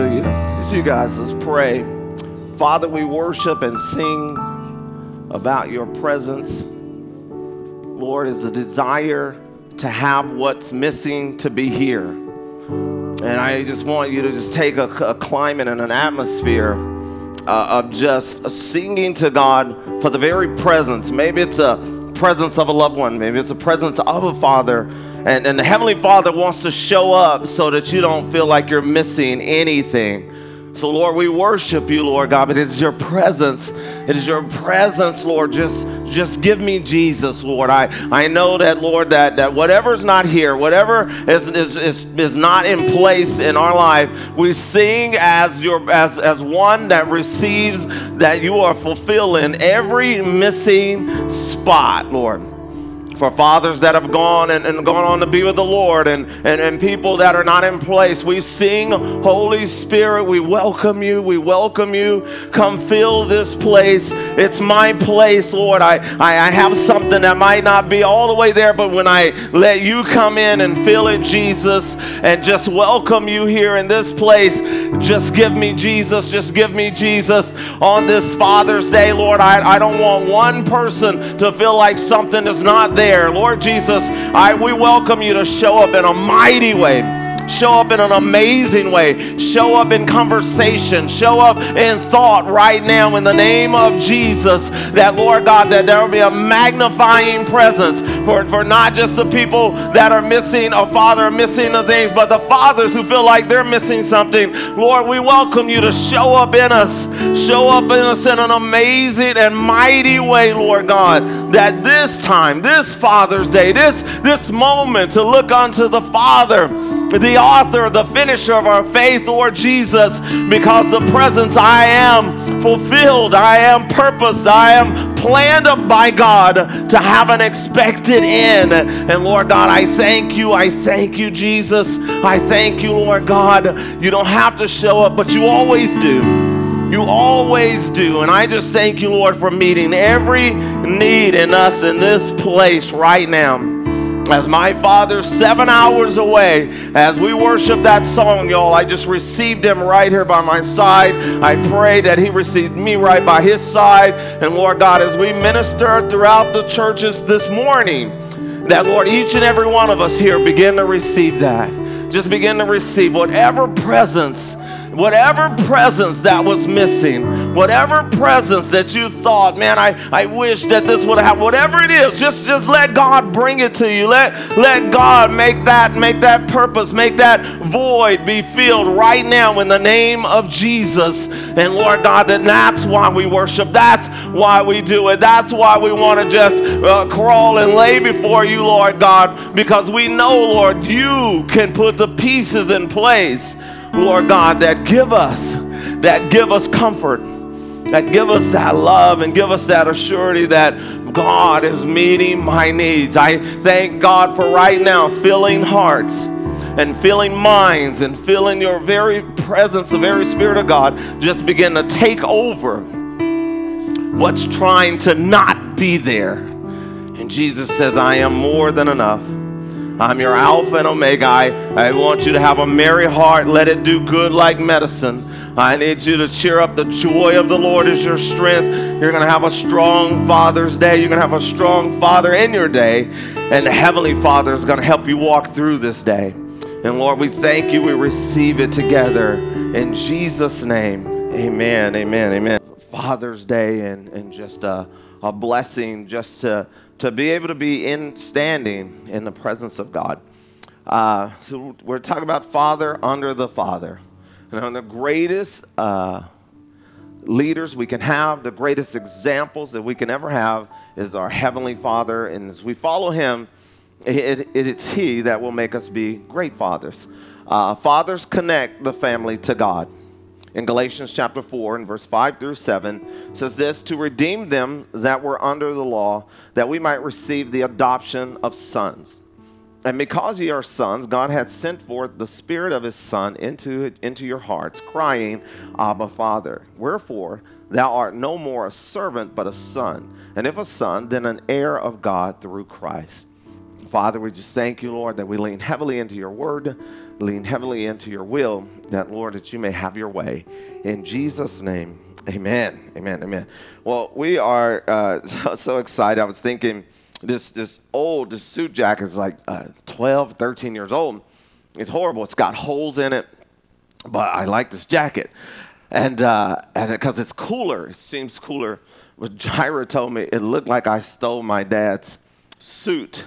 Hallelujah. As you guys, let's pray. Father, we worship and sing about your presence. Lord, is a desire to have what's missing to be here. And I just want you to just take a, a climate and an atmosphere uh, of just singing to God for the very presence. Maybe it's a presence of a loved one, maybe it's a presence of a father. And, and the Heavenly Father wants to show up so that you don't feel like you're missing anything. So, Lord, we worship you, Lord God, but it's your presence. It is your presence, Lord. Just, just give me Jesus, Lord. I, I know that, Lord, that, that whatever's not here, whatever is, is, is, is not in place in our life, we sing as your as, as one that receives that you are fulfilling every missing spot, Lord for fathers that have gone and, and gone on to be with the Lord and, and, and people that are not in place. We sing, Holy Spirit, we welcome you. We welcome you. Come fill this place. It's my place, Lord. I, I, I have something that might not be all the way there, but when I let you come in and fill it, Jesus, and just welcome you here in this place, just give me Jesus. Just give me Jesus on this Father's Day, Lord. I, I don't want one person to feel like something is not there. Lord Jesus, I, we welcome you to show up in a mighty way. Show up in an amazing way. Show up in conversation. Show up in thought right now in the name of Jesus. That, Lord God, that there will be a magnifying presence for, for not just the people that are missing a father missing the things, but the fathers who feel like they're missing something. Lord, we welcome you to show up in us. Show up in us in an amazing and mighty way, Lord God. That this time, this Father's Day, this, this moment to look unto the Father, the author, the finisher of our faith, Lord Jesus, because the presence I am fulfilled, I am purposed, I am planned up by God to have an expected end. And Lord God, I thank you. I thank you, Jesus. I thank you, Lord God. You don't have to show up, but you always do. You always do. And I just thank you, Lord, for meeting every need in us in this place right now as my father's seven hours away as we worship that song y'all i just received him right here by my side. I pray that he received me right by his side. And lord god as we minister throughout the churches this morning that lord each and every one of us here begin to receive that. Just begin to receive whatever presence whatever presence that was missing, whatever presence that you thought, man, I, I wish that this would have whatever it is, just, just let God bring it to you. Let, let God make that, make that purpose, make that void be filled right now in the name of Jesus. And Lord God, that that's why we worship. That's why we do it. That's why we want to just uh, crawl and lay before you, Lord God, because we know, Lord, you can put the pieces in place, Lord God, that give us, that give us comfort, that give us that love and give us that assurity that God is meeting my needs. I thank God for right now filling hearts and filling minds and filling your very presence, the very Spirit of God, just begin to take over what's trying to not be there. And Jesus says, I am more than enough. I'm your Alpha and Omega. I, I want you to have a merry heart. Let it do good like medicine. I need you to cheer up. The joy of the Lord is your strength. You're going to have a strong Father's Day. You're going to have a strong Father in your day. And the Heavenly Father is going to help you walk through this day. And Lord, we thank you. We receive it together. In Jesus' name, amen, amen, amen. Father's Day and, and just a, a blessing just to, to be able to be in standing in the presence of God. Uh, so we're talking about Father under the Father. And the greatest uh, leaders we can have, the greatest examples that we can ever have is our Heavenly Father. And as we follow Him, it, it, it's He that will make us be great fathers. Uh, fathers connect the family to God. In Galatians chapter 4 and verse 5 through 7 says this to redeem them that were under the law, that we might receive the adoption of sons. And because ye are sons, God hath sent forth the Spirit of His Son into, into your hearts, crying, Abba, Father. Wherefore, thou art no more a servant, but a son. And if a son, then an heir of God through Christ. Father, we just thank you, Lord, that we lean heavily into your word, lean heavily into your will, that, Lord, that you may have your way. In Jesus' name, amen. Amen. Amen. Well, we are uh, so, so, excited. I was thinking this, this old, this suit jacket is like uh, 12, 13 years old. It's horrible. It's got holes in it, but I like this jacket. And uh, and because it's cooler, it seems cooler. But Jaira told me it looked like I stole my dad's suit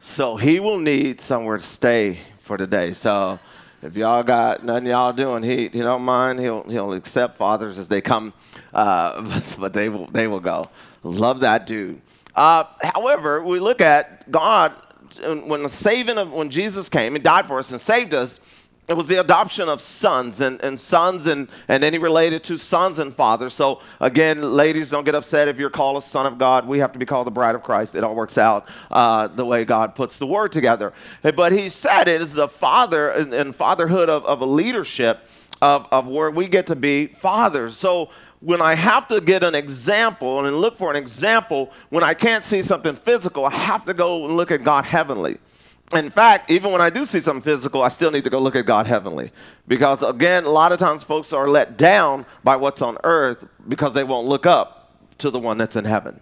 so he will need somewhere to stay for today. So if y'all got nothing y'all doing, he he don't mind. He'll he'll accept fathers as they come, uh, but, but, they will they will go. Love that dude. Uh, however, we look at God when the saving of when Jesus came and died for us and saved us it was the adoption of sons and, and sons and, and he related to sons and fathers. So again ladies don't get upset if you're called a son of god. We have to be called the bride of christ. It all works out uh, the way god puts the word together. But he said it is the father and, and fatherhood of, of a leadership of, of where we get to be fathers. So when I have to get an example and look for an example, when I can't see something physical, I have to go and look at God heavenly in fact, even when I do see something physical, I still need to go look at God heavenly. Because again, a lot of times folks are let down by what's on earth because they won't look up to the one that's in heaven.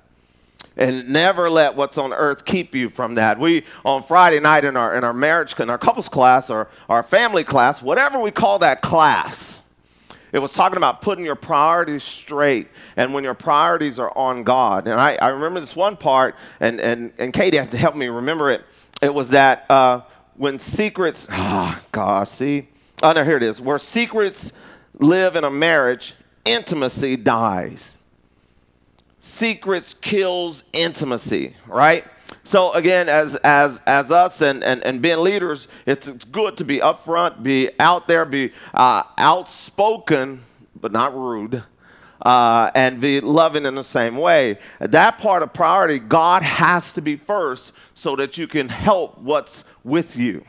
And never let what's on earth keep you from that. We on Friday night in our in our marriage in our couples class or our family class, whatever we call that class, it was talking about putting your priorities straight and when your priorities are on God. And I, I remember this one part, and, and, and Katie had to help me remember it it was that uh, when secrets, oh, God, see? Oh, no, here it is. Where secrets live in a marriage, intimacy dies. Secrets kills intimacy, right? So again, as as as us and and, and being leaders, it's, it's good to be upfront, be out there, be uh, outspoken, but not rude uh, and be loving in the same way. That part of priority, God has to be first so that you can help what's with you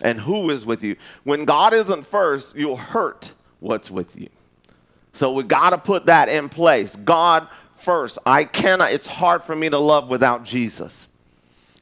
and who is with you. When God isn't first, you'll hurt what's with you. So we got to put that in place. God first. I cannot, it's hard for me to love without Jesus.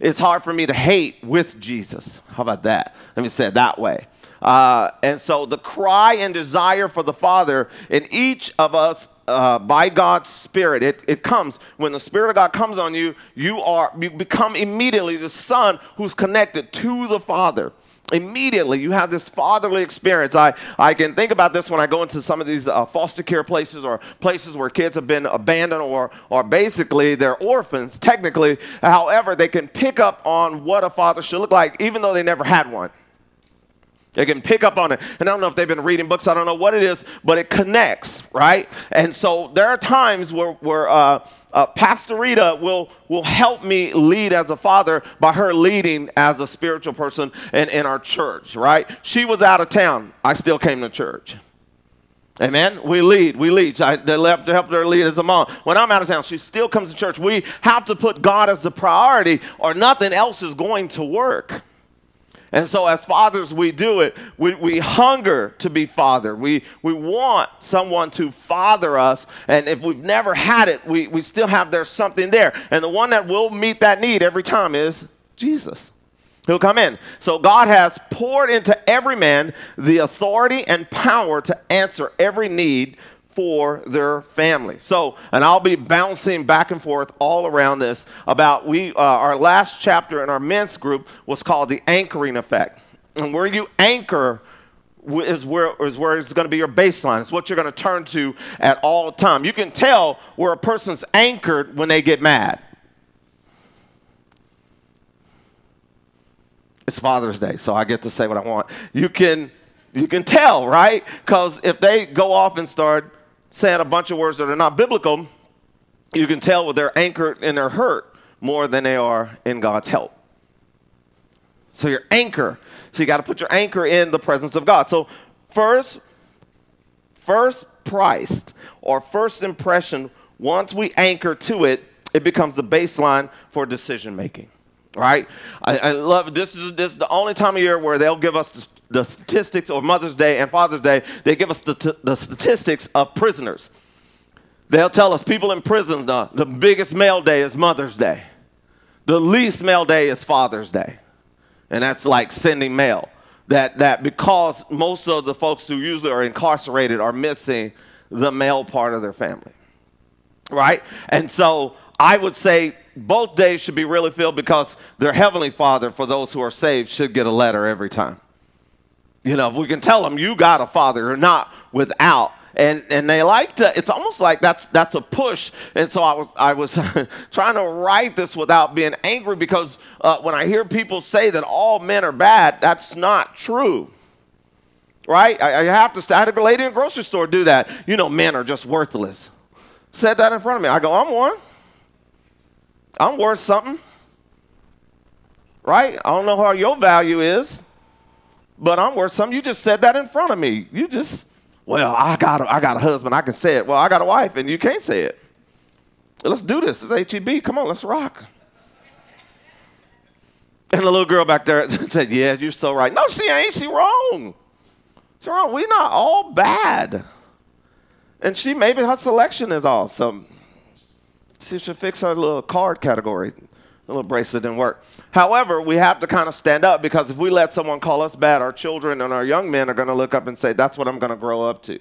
It's hard for me to hate with Jesus. How about that? Let me say it that way. Uh, and so the cry and desire for the Father in each of us uh, by God's Spirit. It, it comes when the Spirit of God comes on you. You are you become immediately the Son who's connected to the Father. immediately you have this fatherly experience i, I can think about this when i go into some of these uh, foster care places or places where kids have been abandoned or, or basically they're orphans technically however they can pick up on what a father should look like even though they never had one they can pick up on it. And I don't know if they've been reading books, I don't know what it is, but it connects, right? And so there are times where, where uh, uh, Pastor Rita will, will help me lead as a father by her leading as a spiritual person in, in our church, right? She was out of town. I still came to church. Amen. We lead. We lead. I they left to help her lead as a mom. When I'm out of town, she still comes to church. We have to put God as the priority, or nothing else is going to work. And so, as fathers, we do it. We, we hunger to be father. We, we want someone to father us. And if we've never had it, we, we still have there's something there. And the one that will meet that need every time is Jesus. He'll come in. So, God has poured into every man the authority and power to answer every need for their family. So, and I'll be bouncing back and forth all around this about we uh, our last chapter in our men's group was called the anchoring effect. And where you anchor is where is where it's going to be your baseline. It's what you're going to turn to at all time. You can tell where a person's anchored when they get mad. It's Father's Day, so I get to say what I want. You can you can tell, right? Because if they go off and start saying a bunch of words that are not biblical, you can tell they're anchored in their hurt more than they are in God's help. So your anchor. So you got to put your anchor in the presence of God. So first, first price or first impression, once we anchor to it, it becomes the baseline for decision making. Right? I, I love this is this is the only time of year where they'll give us the statistics of Mother's Day and Father's Day, they give us the, t- the statistics of prisoners. They'll tell us people in prison, the, the biggest mail day is Mother's Day. The least mail day is Father's Day. And that's like sending mail. That, that because most of the folks who usually are incarcerated are missing the male part of their family. Right? And so I would say both days should be really filled because their heavenly father, for those who are saved, should get a letter every time. You know, if we can tell them you got a father, you're not without. And, and they like to it's almost like that's that's a push. And so i was i was trying to write this without being angry because uh, when i hear people say that all men are bad that's not true. Right? I, I have to I had a lady in a grocery store do that. You know men are just worthless. Said that in front of me. I go i'm one i'm worth something right i don't know how your value is but I'm worth something. You just said that in front of me. You just, well, I got a, I got a husband. I can say it. Well, I got a wife, and you can't say it. Let's do this. It's HEB. Come on, let's rock. And the little girl back there said, Yeah, you're so right. No, she ain't. She wrong. She's wrong. We're not all bad. And she, maybe her selection is off. So she should fix our little card category. The little bracelet didn't work. However, we have to kind of stand up because if we let someone call us bad, our children and our young men are going to look up and say, That's what I'm going to grow up to.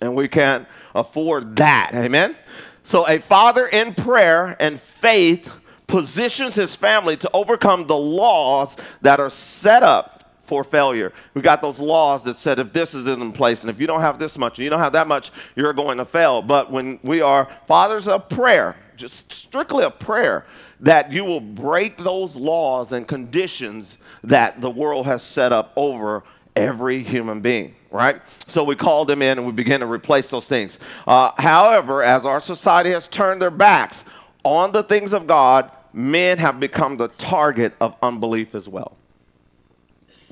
And we can't afford that. Amen? So, a father in prayer and faith positions his family to overcome the laws that are set up for failure. We got those laws that said if this is in place and if you don't have this much and you don't have that much, you're going to fail. But when we are fathers of prayer, just strictly a prayer, that you will break those laws and conditions that the world has set up over every human being, right? So we call them in and we begin to replace those things. Uh, however, as our society has turned their backs on the things of God, men have become the target of unbelief as well.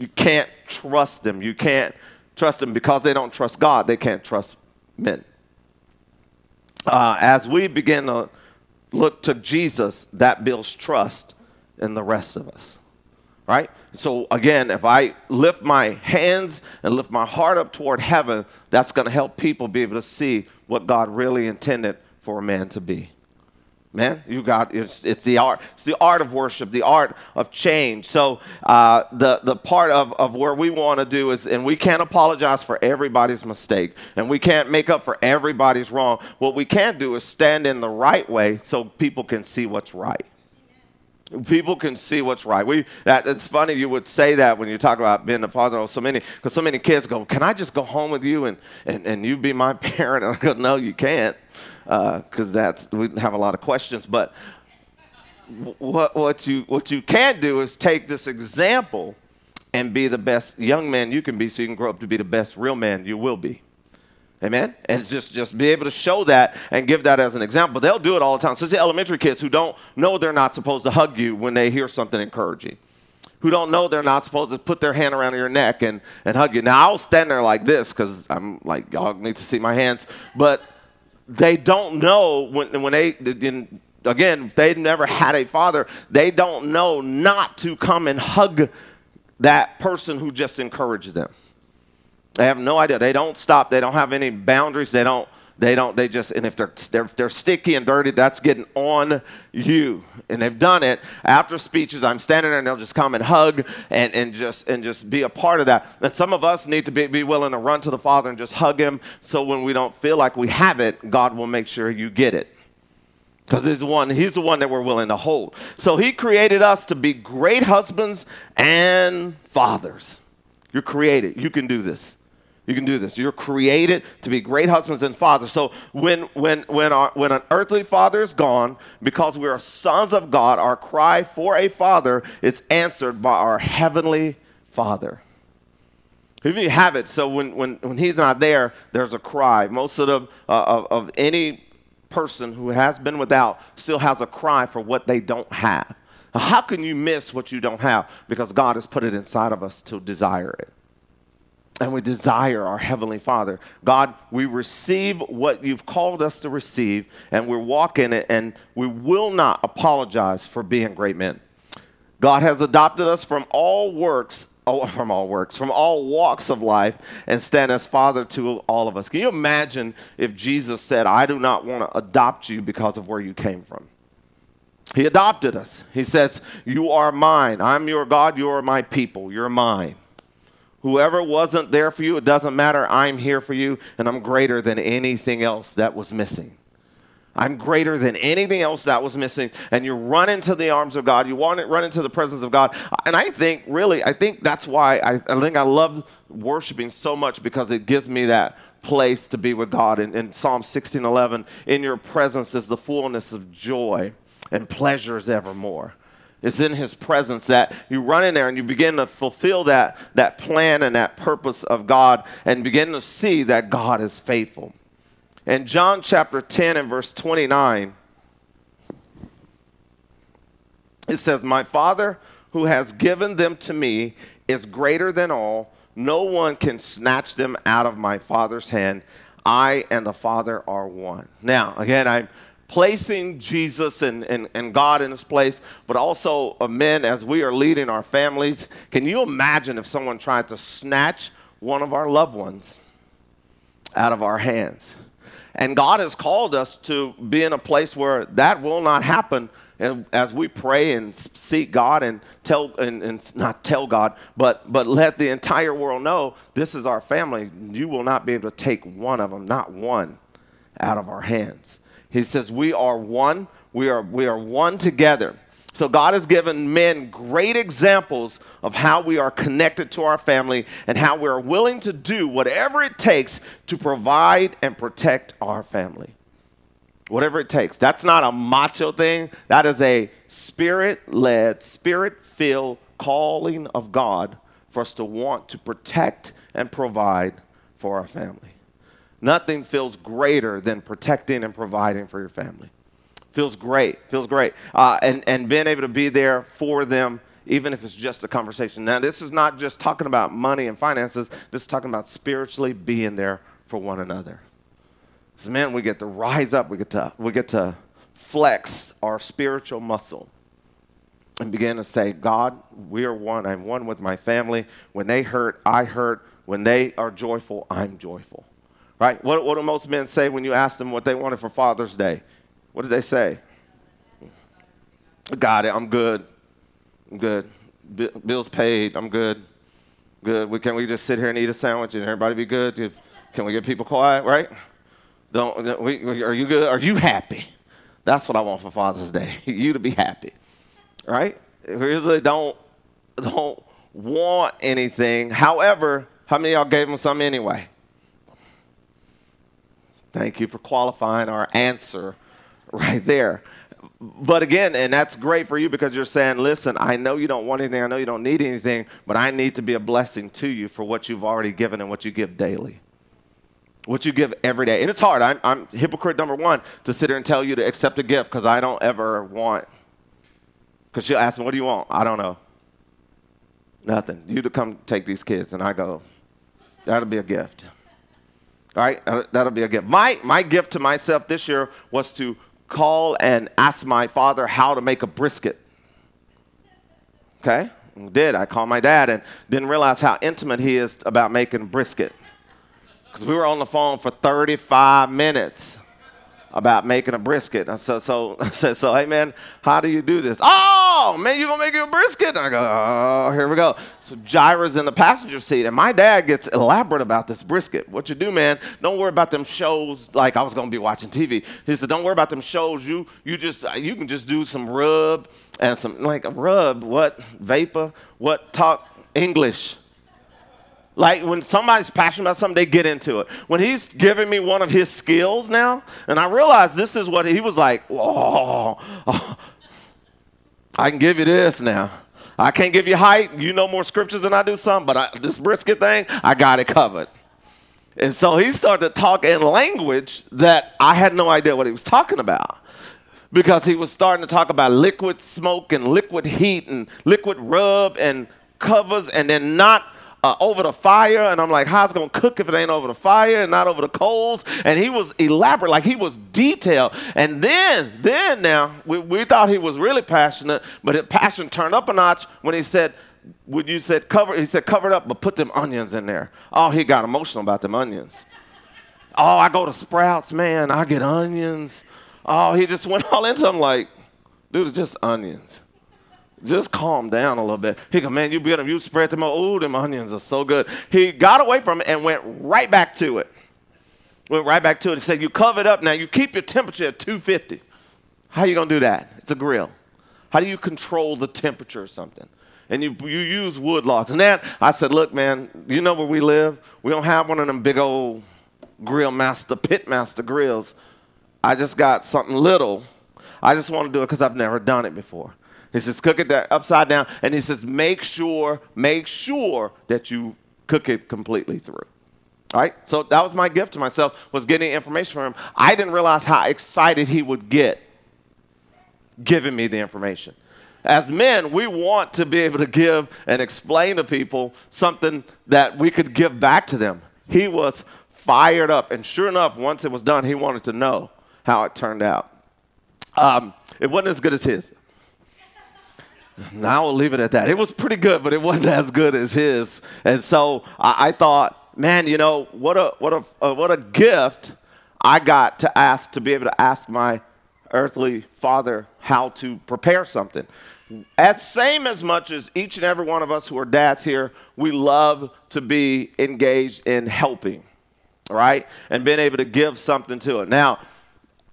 You can't trust them. You can't trust them because they don't trust God, they can't trust men. Uh, as we begin to look to Jesus, that builds trust in the rest of us. Right? So, again, if I lift my hands and lift my heart up toward heaven, that's going to help people be able to see what God really intended for a man to be. Man, you got it's, it's the art. It's the art of worship, the art of change. So uh, the the part of, of where we want to do is, and we can't apologize for everybody's mistake, and we can't make up for everybody's wrong. What we can do is stand in the right way so people can see what's right. People can see what's right. We that it's funny you would say that when you talk about being a father of so many because so many kids go, Can I just go home with you and, and, and you be my parent? And I go, No, you can't. Because uh, that's we have a lot of questions. But what what you what you can do is take this example and be the best young man you can be, so you can grow up to be the best real man you will be. Amen. And just just be able to show that and give that as an example. They'll do it all the time. So it's the elementary kids who don't know they're not supposed to hug you when they hear something encouraging. Who don't know they're not supposed to put their hand around your neck and, and hug you. Now I'll stand there like this because I'm like y'all need to see my hands, but they don't know when when they in, again they've never had a father. They don't know not to come and hug that person who just encouraged them. They have no idea. They don't stop. They don't have any boundaries. They don't. They don't. They just. And if they're they're, they're sticky and dirty, that's getting on you. And they've done it after speeches. I'm standing there, and they'll just come and hug and, and just and just be a part of that. And some of us need to be, be willing to run to the Father and just hug Him. So when we don't feel like we have it, God will make sure you get it. Because he's the one, he's the one that we're willing to hold. So he created us to be great husbands and fathers. You're created. You can do this. You can do this. You're created to be great husbands and fathers. So when when when our, when an earthly father is gone, because we are sons of God, our cry for a father is answered by our heavenly Father. If you have it, so when, when, when he's not there, there's a cry. Most of, the, uh, of, of any person who has been without still has a cry for what they don't have. How can you miss what you don't have? Because God has put it inside of us to desire it. And we desire our Heavenly Father. God, we receive what you've called us to receive, and we walk in it, and we will not apologize for being great men. God has adopted us from all works oh, from all works, from all walks of life, and stand as Father to all of us. Can you imagine if Jesus said, I do not want to adopt you because of where you came from? He adopted us. He says, You are mine. I'm your God. You are my people. You're mine. Whoever wasn't there for you, it doesn't matter. I'm here for you, and I'm greater than anything else that was missing. I'm greater than anything else that was missing. And you run into the arms of God. You want to run into the presence of God. And I think, really, I think that's why I, I think I love worshiping so much because it gives me that place to be with God. In, in Psalm 16 11, in your presence is the fullness of joy and pleasures evermore. It's in his presence that you run in there and you begin to fulfill that, that plan and that purpose of God and begin to see that God is faithful. In John chapter 10 and verse 29, it says, My Father who has given them to me is greater than all. No one can snatch them out of my Father's hand. I and the Father are one. Now, again, I'm placing Jesus and, and, and God in his place, but also men as we are leading our families. Can you imagine if someone tried to snatch one of our loved ones out of our hands? And God has called us to be in a place where that will not happen. And as we pray and seek God and tell and, and, not tell God, but but let the entire world know this is our family. You will not be able to take one of them, not one, out of our hands. He says we are one. We are we are one together. So God has given men great examples of how we are connected to our family and how we are willing to do whatever it takes to provide and protect our family. Whatever it takes. That's not a macho thing. That is a spirit-led, spirit-filled calling of God for us to want to protect and provide for our family. Nothing feels greater than protecting and providing for your family. Feels great feels great. Uh, and, and being able to be there for them even if it's just a conversation. Now this is not just talking about money and finances. This is talking about spiritually being there for one another. So man we get to rise up. We get to we get to flex our spiritual muscle and begin to say god we are one. I'm one with my family. When they hurt i hurt. When they are joyful i'm joyful right what, what do most men say when you ask them what they wanted for father's day what did they say? Got it. I'm good. I'm good. B- bills paid. I'm good. Good. We, can we just sit here and eat a sandwich and everybody be good? Can we get people quiet, right? Don't, we, are you good? Are you happy? That's what I want for Father's Day. you to be happy. right? We usually don't don't want anything. However, how many y'all gave them some anyway? Thank you for qualifying our answer right there. But again, and that's great for you because you're saying, listen, I know you don't want anything, I know you don't need anything, but I need to be a blessing to you for what you've already given and what you give daily. What you give every day. And it's hard. I'm, I'm hypocrite number one to sit here and tell you to accept a gift because I don't ever want. Because she'll ask me, what do you want? I don't know. Nothing. You to come take these kids. And I go, that'll be a gift. All right, uh, that'll be a gift. My, my gift to myself this year was to call and ask my father how to make a brisket. Okay? Did. I called my dad and didn't realize how intimate he is about making brisket. Because we were on the phone for 35 minutes about making a brisket. So, so I said, so, hey, man, how do you do this? Oh, man, you to make a brisket? And I go, oh, here we go. So Jira's in the passenger seat, and my dad gets elaborate about this brisket. What you do, man, don't worry about them shows like I was to be watching TV. He said, don't worry about them shows. You, you, just, you can just do some rub and some, like a rub, what? Vapor? What? Talk English. Like when somebody's passionate about something, they get into it. When he's giving me one of his skills now, and I realize this is what he was like, oh, oh, I can give you this now. I can't give you height. You know more scriptures than I do some, but I, this brisket thing, I got it covered. And so he started to talk in language that I had no idea what he was talking about because he was starting to talk about liquid smoke and liquid heat and liquid rub and covers and then not uh, over the fire, and I'm like, how's it gonna cook if it ain't over the fire and not over the coals? And he was elaborate, like he was detailed. And then, then now, we, we thought he was really passionate, but his passion turned up a notch when he said, would you said cover? He said cover it up, but put them onions in there. Oh, he got emotional about them onions. Oh, I go to Sprouts, man, I get onions. Oh, he just went all into them like, dude, it's just onions just calm down a little bit. He go, man, you get them, you spread them. Oh, them onions are so good. He got away from it and went right back to it. Went right back to it. He said, you cover it up now. You keep your temperature at 250. How you gonna do that? It's a grill. How do you control the temperature or something? And you, you use wood logs. And that, I said, look, man, you know where we live? We don't have one of them big old grill master, pit master grills. I just got something little. I just want to do it because I've never done it before. He says, cook it upside down. And he says, make sure, make sure that you cook it completely through. All right? So that was my gift to myself, was getting information from him. I didn't realize how excited he would get giving me the information. As men, we want to be able to give and explain to people something that we could give back to them. He was fired up. And sure enough, once it was done, he wanted to know how it turned out. Um, it wasn't as good as his. Now we'll leave it at that. It was pretty good, but it wasn't as good as his. And so I, I thought, man, you know, what a what a uh, what a gift I got to ask to be able to ask my earthly father how to prepare something. As same as much as each and every one of us who are dads here, we love to be engaged in helping, right? And being able to give something to it. Now,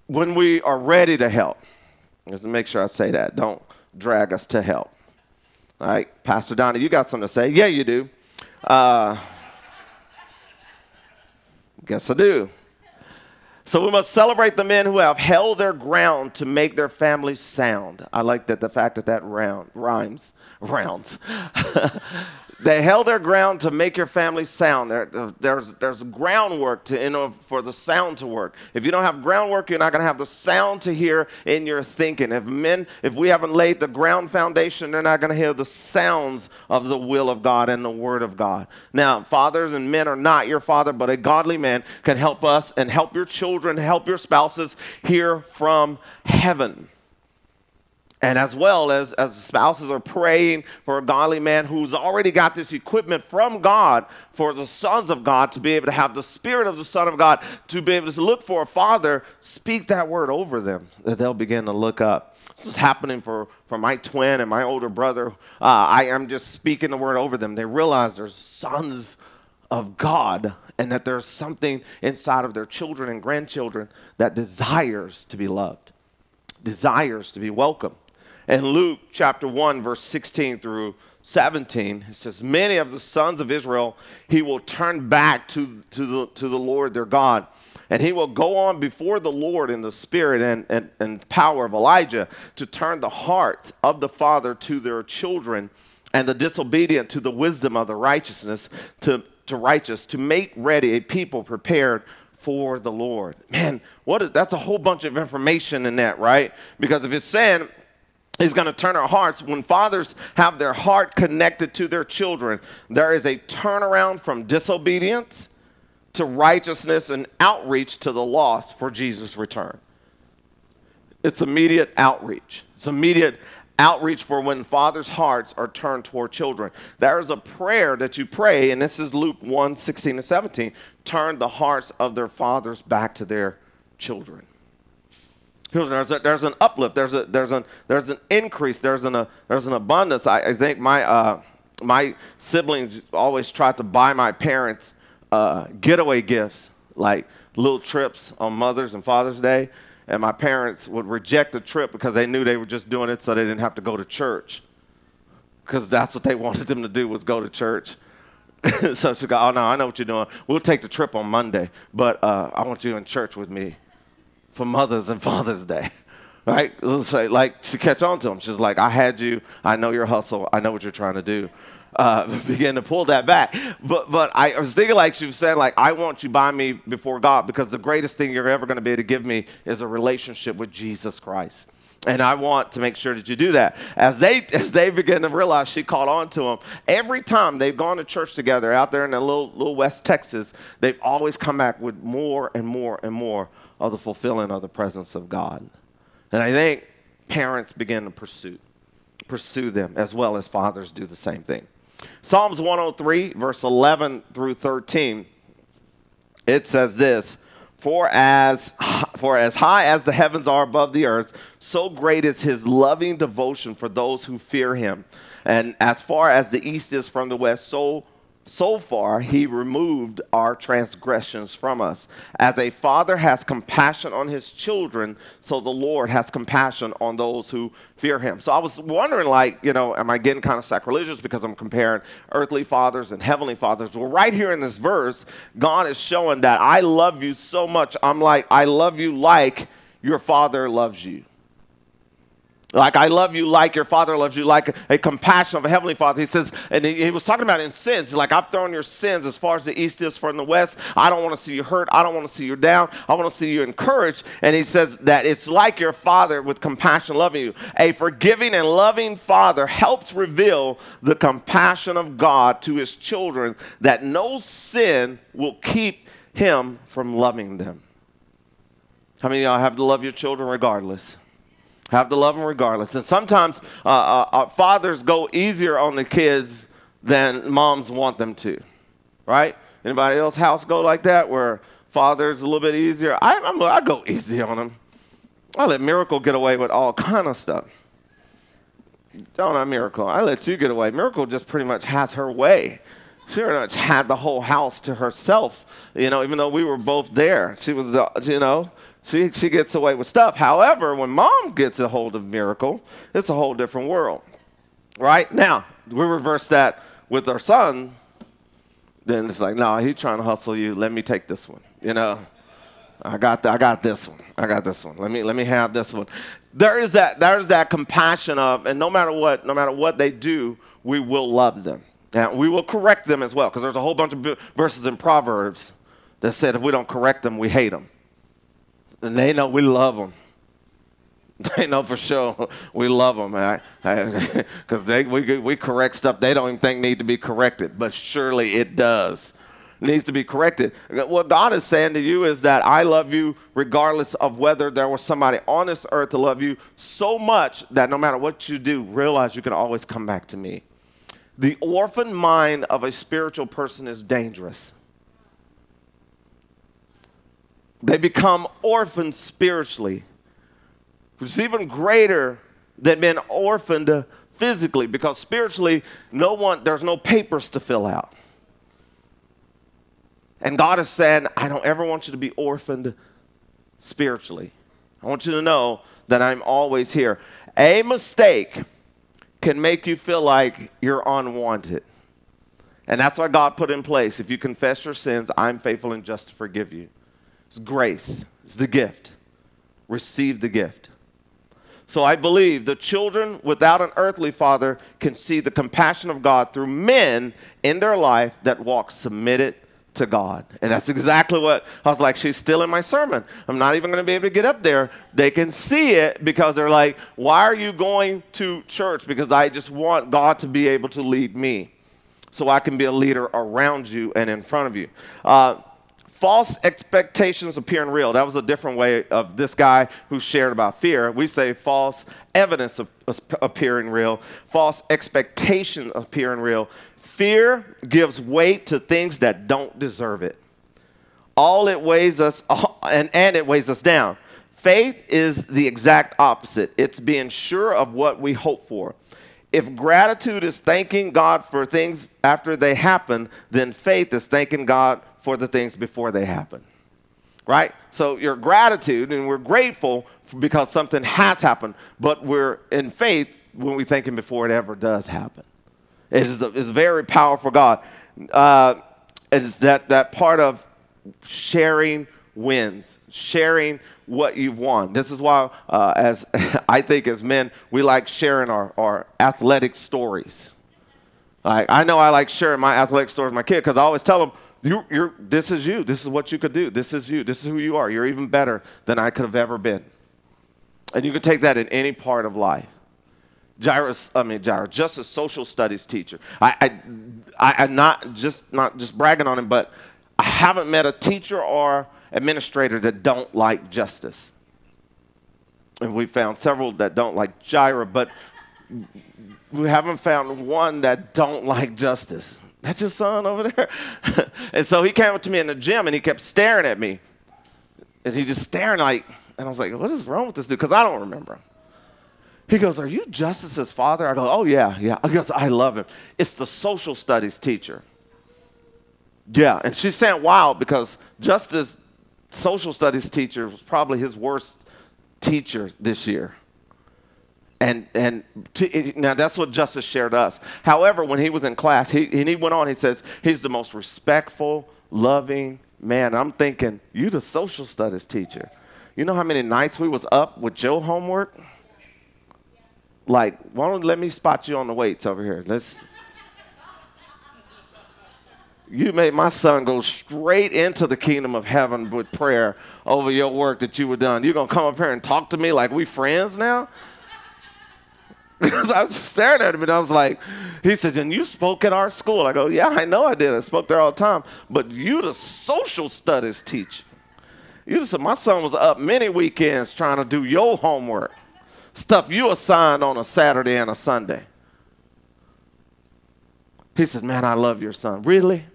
when we are ready to help, just to make sure I say that, don't drag us to hell. All right, Pastor Donnie, you got something to say? Yeah, you do. Uh, guess I do. So we must celebrate the men who have held their ground to make their families sound. I like that the fact that that round rhymes rounds. They held their ground to make your family sound. There, there's, there's groundwork to, you know, for the sound to work. If you don't have groundwork, you're not going to have the sound to hear in your thinking. If men, if we haven't laid the ground foundation, they're not going to hear the sounds of the will of God and the word of God. Now, fathers and men are not your father, but a godly man can help us and help your children, help your spouses hear from heaven. And as well as, as spouses are praying for a godly man who's already got this equipment from God for the sons of God to be able to have the spirit of the Son of God, to be able to look for a father, speak that word over them, that they'll begin to look up. This is happening for, for my twin and my older brother. Uh, I am just speaking the word over them. They realize they're sons of God and that there's something inside of their children and grandchildren that desires to be loved, desires to be welcome In Luke chapter 1, verse 16 through 17, it says, Many of the sons of Israel he will turn back to, to, the, to the Lord their God. And he will go on before the Lord in the spirit and, and, and power of Elijah to turn the hearts of the father to their children and the disobedient to the wisdom of the righteousness to, to righteous, to make ready a people prepared for the Lord. Man, what is that's a whole bunch of information in that, right? Because if it's saying He's going to turn our hearts. When fathers have their heart connected to their children, there is a turnaround from disobedience to righteousness and outreach to the lost for Jesus' return. It's immediate outreach. It's immediate outreach for when fathers' hearts are turned toward children. There is a prayer that you pray, and this is Luke 1 16 and 17. Turn the hearts of their fathers back to their children. There's, a, there's an uplift. There's a there's an there's an increase. There's an a, there's an abundance. I, I think my uh, my siblings always tried to buy my parents uh, getaway gifts like little trips on Mother's and Father's Day, and my parents would reject the trip because they knew they were just doing it so they didn't have to go to church. Because that's what they wanted them to do was go to church. so she go, oh no, I know what you're doing. We'll take the trip on Monday, but uh, I want you in church with me for Mother's and Father's Day. Right? Say, like she catch on to him. She's like, I had you. I know your hustle. I know what you're trying to do. Uh, begin to pull that back. But but I was thinking like she was saying like I want you by me before God because the greatest thing you're ever going to be able to give me is a relationship with Jesus Christ. And I want to make sure that you do that. As they as they begin to realize she caught on to them, every time they've gone to church together out there in the little little West Texas, they've always come back with more and more and more of the fulfilling of the presence of God. And I think parents begin to pursue pursue them as well as fathers do the same thing. Psalms 103 verse 11 through 13 it says this for as for as high as the heavens are above the earth so great is his loving devotion for those who fear him and as far as the east is from the west so so far he removed our transgressions from us. As a father has compassion on his children, so the Lord has compassion on those who fear him. So I was wondering, like, you know, am I getting kind of sacrilegious because I'm comparing earthly fathers and heavenly fathers? Well, right here in this verse, God is showing that I love you so much. I'm like, I love you like your father loves you. Like I love you, like your father loves you, like a, compassion of a heavenly father. He says, and he, he, was talking about in sins. Like I've thrown your sins as far as the east is from the west. I don't want to see you hurt. I don't want to see you down. I want to see you encouraged. And he says that it's like your father with compassion loving you. A forgiving and loving father helps reveal the compassion of God to his children that no sin will keep him from loving them. How many of y'all have to love your children regardless? Have to love them regardless. And sometimes uh, uh, uh, fathers go easier on the kids than moms want them to, right? Anybody else house go like that where father's a little bit easier? I, I'm, I go easy on them. I let Miracle get away with all kind of stuff. Don't I, Miracle? I let you get away. Miracle just pretty much has her way. She pretty much had the whole house to herself, you know, even though we were both there. She was, the, you know, she, she gets away with stuff. However, when mom gets a hold of miracle, it's a whole different world. Right? Now, we reverse that with our son, then it's like, no, he's trying to hustle you. Let me take this one. You know, I got, the, I got this one. I got this one. Let me, let me have this one. There is that, there's that compassion of, and no matter what, no matter what they do, we will love them. And we will correct them as well, because there's a whole bunch of verses in Proverbs that said if we don't correct them, we hate them. They know we love them. They know for sure we love them, because we we correct stuff they don't even think need to be corrected, but surely it does needs to be corrected. What God is saying to you is that I love you regardless of whether there was somebody on this earth to love you so much that no matter what you do, realize you can always come back to me. The orphan mind of a spiritual person is dangerous. They become orphans spiritually, which is even greater than being orphaned physically because spiritually, no one, there's no papers to fill out. And God is saying, I don't ever want you to be orphaned spiritually. I want you to know that I'm always here. A mistake can make you feel like you're unwanted. And that's why God put in place if you confess your sins, I'm faithful and just to forgive you. It's grace, it's the gift. Receive the gift. So I believe the children without an earthly father can see the compassion of God through men in their life that walk submitted to God. And that's exactly what I was like, she's still in my sermon. I'm not even going to be able to get up there. They can see it because they're like, why are you going to church? Because I just want God to be able to lead me so I can be a leader around you and in front of you. Uh, false expectations appearing real. That was a different way of this guy who shared about fear. We say false evidence of, of appearing real, false expectation appearing real. Fear gives weight to things that don't deserve it. All it weighs us, and, and it weighs us down. Faith is the exact opposite. It's being sure of what we hope for. If gratitude is thanking God for things after they happen, then faith is thanking God for the things before they happen. Right? So your gratitude, and we're grateful because something has happened, but we're in faith when we're thinking before it ever does happen. It is, the, it's very powerful God. Uh, it's that, that part of sharing wins, sharing what you've won. This is why, uh, as I think as men, we like sharing our, our athletic stories. Like, I know I like sharing my athletic stories with my kid because I always tell them, you, you're, this is you. This is what you could do. This is you. This is who you are. You're even better than I could have ever been. And you can take that in any part of life. Jairus, I mean Jairus, just a social studies teacher. I, I, I, am not just not just bragging on him, but I haven't met a teacher or administrator that don't like justice. And we found several that don't like Jairus, but we haven't found one that don't like justice. That's your son over there? and so he came up to me in the gym and he kept staring at me. And he just staring like, and I was like, what is wrong with this dude? Because I don't remember him. He goes, Are you Justice's father? I go, Oh, yeah, yeah. He goes, I love him. It's the social studies teacher. Yeah, and she's saying wow because Justice social studies teacher was probably his worst teacher this year. And and to, now that's what Justice shared us. However, when he was in class, he and he went on. He says he's the most respectful, loving man. I'm thinking you the social studies teacher. You know how many nights we was up with Joe homework? Like, why don't let me spot you on the weights over here? Let's. You made my son go straight into the kingdom of heaven with prayer over your work that you were done. You're gonna come up here and talk to me like we friends now? Because I was staring at him and I was like, he said, and you spoke at our school. I go, yeah, I know I did. I spoke there all the time. But you the social studies teacher. You said my son was up many weekends trying to do your homework stuff you assigned on a Saturday and a Sunday. He said, Man, I love your son. Really?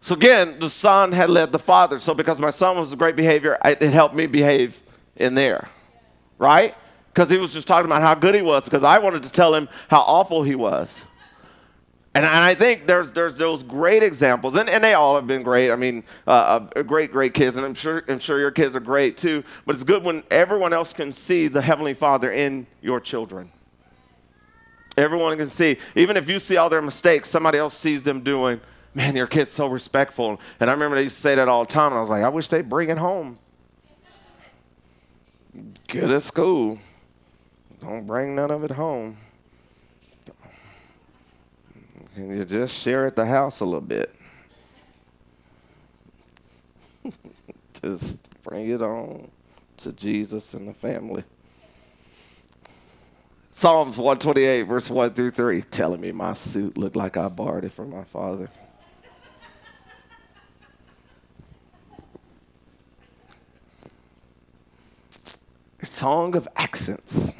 So again, the son had led the father. So because my son was a great behavior, it helped me behave in there, right? Because he was just talking about how good he was. Because I wanted to tell him how awful he was. And, and I think there's, there's those great examples, and, and they all have been great. I mean, uh, uh, great, great kids, and I'm sure, I'm sure your kids are great too. But it's good when everyone else can see the Heavenly Father in your children. Everyone can see. Even if you see all their mistakes, somebody else sees them doing, man, your kid's so respectful. And I remember they used to say that all the time, and I was like, I wish they'd bring it home. Good at school. Don't bring none of it home. Can you just share at the house a little bit? just bring it on to Jesus and the family. Psalms 128, verse 1 through 3, telling me my suit looked like I borrowed it from my father. Song of ascents.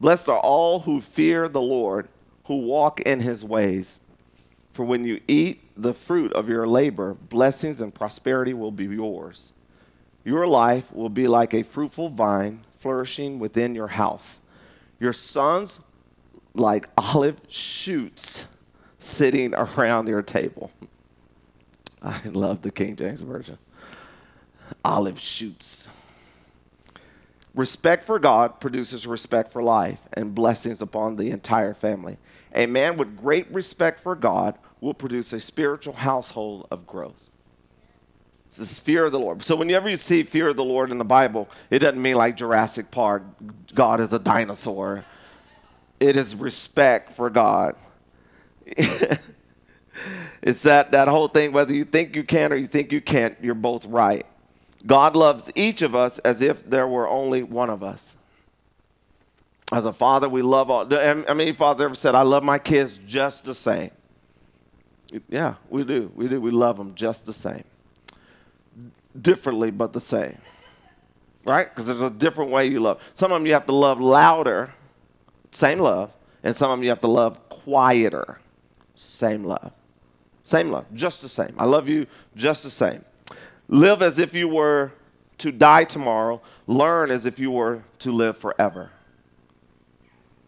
Blessed are all who fear the Lord who walk in his ways. For when you eat the fruit of your labor, blessings and prosperity will be yours. Your life will be like a fruitful vine flourishing within your house. Your sons like olive shoots sitting around your table. I love the King James Version. olive shoots. Respect for God produces respect for life and blessings upon the entire family. A man with great respect for God will produce a spiritual household of growth. This is fear of the Lord. So whenever you see fear of the Lord in the Bible, it doesn't mean like Jurassic Park, God is a dinosaur. It is respect for God. it's that, that whole thing, whether you think you can or you think you can't, you're both right. God loves each of us as if there were only one of us. As a father, we love all. I mean, father ever said, I love my kids just the same? Yeah, we do. We do. We love them just the same. Differently, but the same. Right? Because there's a different way you love. Some of them you have to love louder, same love. And some of them you have to love quieter, same love. Same love, just the same. I love you just the same. Live as if you were to die tomorrow. Learn as if you were to live forever.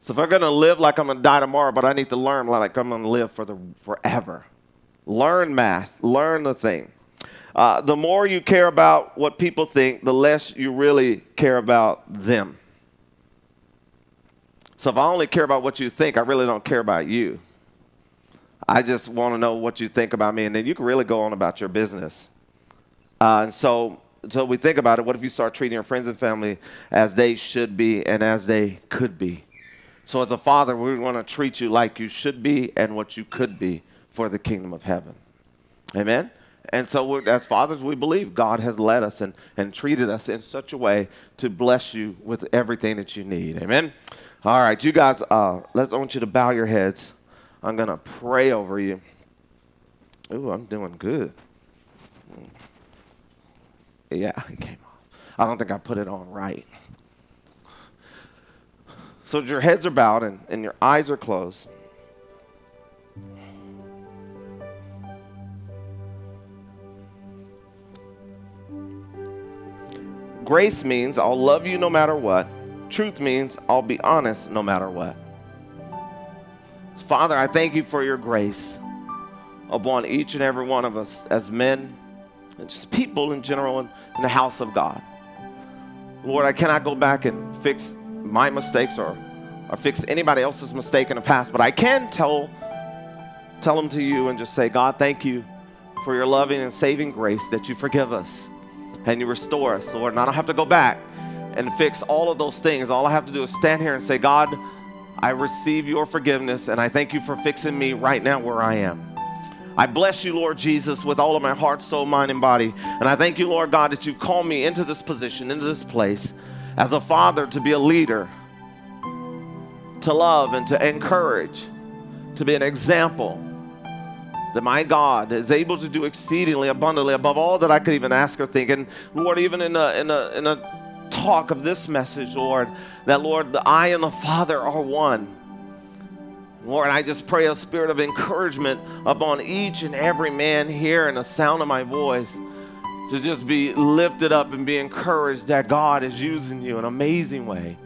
So if I'm going to live like I'm going to die tomorrow, but I need to learn like I'm going to live for the forever. Learn math. Learn the thing. Uh, the more you care about what people think, the less you really care about them. So if I only care about what you think, I really don't care about you. I just want to know what you think about me, and then you can really go on about your business. Uh, and so, so we think about it. What if you start treating your friends and family as they should be and as they could be? So, as a father, we want to treat you like you should be and what you could be for the kingdom of heaven. Amen? And so, as fathers, we believe God has led us and, and treated us in such a way to bless you with everything that you need. Amen? All right, you guys, uh, let's, I want you to bow your heads. I'm going to pray over you. Ooh, I'm doing good. Yeah, it came off. I don't think I put it on right. So your heads are bowed and, and your eyes are closed. Grace means I'll love you no matter what. Truth means I'll be honest no matter what. Father, I thank you for your grace upon each and every one of us as men and just people in general in, in the house of God. Lord, I cannot go back and fix my mistakes or, or fix anybody else's mistake in the past, but I can tell, tell them to you and just say, God, thank you for your loving and saving grace that you forgive us and you restore us, Lord. And I don't have to go back and fix all of those things. All I have to do is stand here and say, God, I receive your forgiveness and I thank you for fixing me right now where I am. I bless you, Lord Jesus, with all of my heart, soul, mind, and body. And I thank you, Lord God, that you've called me into this position, into this place, as a father to be a leader, to love and to encourage, to be an example that my God is able to do exceedingly abundantly above all that I could even ask or think. And Lord, even in a, in a, in a talk of this message, Lord, that Lord, the I and the Father are one. Lord, I just pray a spirit of encouragement upon each and every man here and the sound of my voice to just be lifted up and be encouraged that God is using you in an amazing way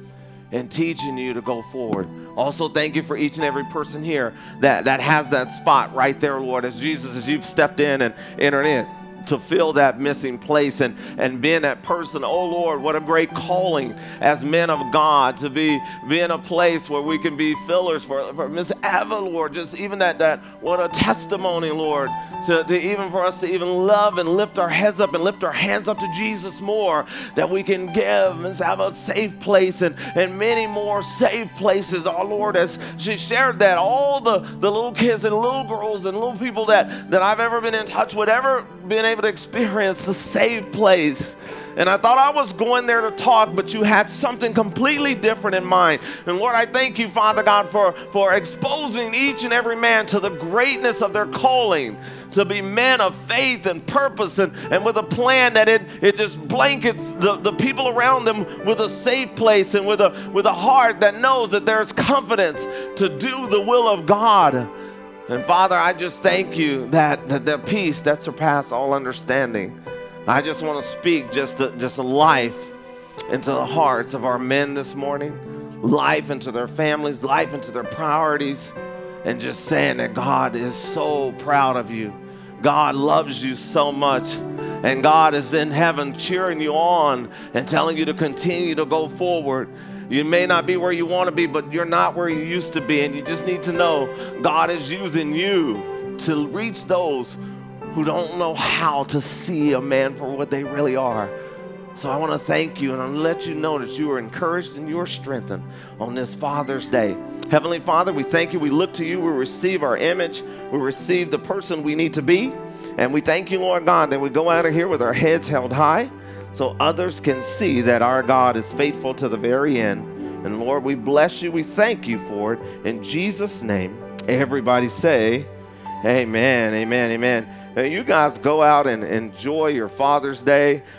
and teaching you to go forward. Also, thank you for each and every person here that, that has that spot right there, Lord, as Jesus, as you've stepped in and entered in to fill that missing place and, and being that person. Oh Lord, what a great calling as men of God to be, be in a place where we can be fillers for, for Miss Eva, Lord. Just even that, that, what a testimony, Lord, to, to even for us to even love and lift our heads up and lift our hands up to Jesus more, that we can give Miss Eva a safe place and, and many more safe places. Our Lord, as she shared that, all the, the little kids and little girls and little people that, that I've ever been in touch with, ever been able able to experience a safe place. And I thought I was going there to talk, but you had something completely different in mind. And Lord, I thank you, Father God, for, for exposing each and every man to the greatness of their calling, to be men of faith and purpose, and, and with a plan that it, it just blankets the, the people around them with a safe place and with a, with a heart that knows that there's confidence to do the will of God. And Father, I just thank you that, that the peace that surpasses all understanding. I just want to speak just a, just life into the hearts of our men this morning, life into their families, life into their priorities, and just saying that God is so proud of you. God loves you so much, and God is in heaven cheering you on and telling you to continue to go forward. You may not be where you want to be, but you're not where you used to be. And you just need to know God is using you to reach those who don't know how to see a man for what they really are. So I want to thank you and I'll let you know that you are encouraged and you are strengthened on this Father's Day. Heavenly Father, we thank you. We look to you. We receive our image. We receive the person we need to be. And we thank you, Lord God, that we go out of here with our heads held high so others can see that our God is faithful to the very end. And Lord, we bless you. We thank you for it. In Jesus' name, everybody say, Amen, amen, amen. You guys go out and enjoy your Father's Day.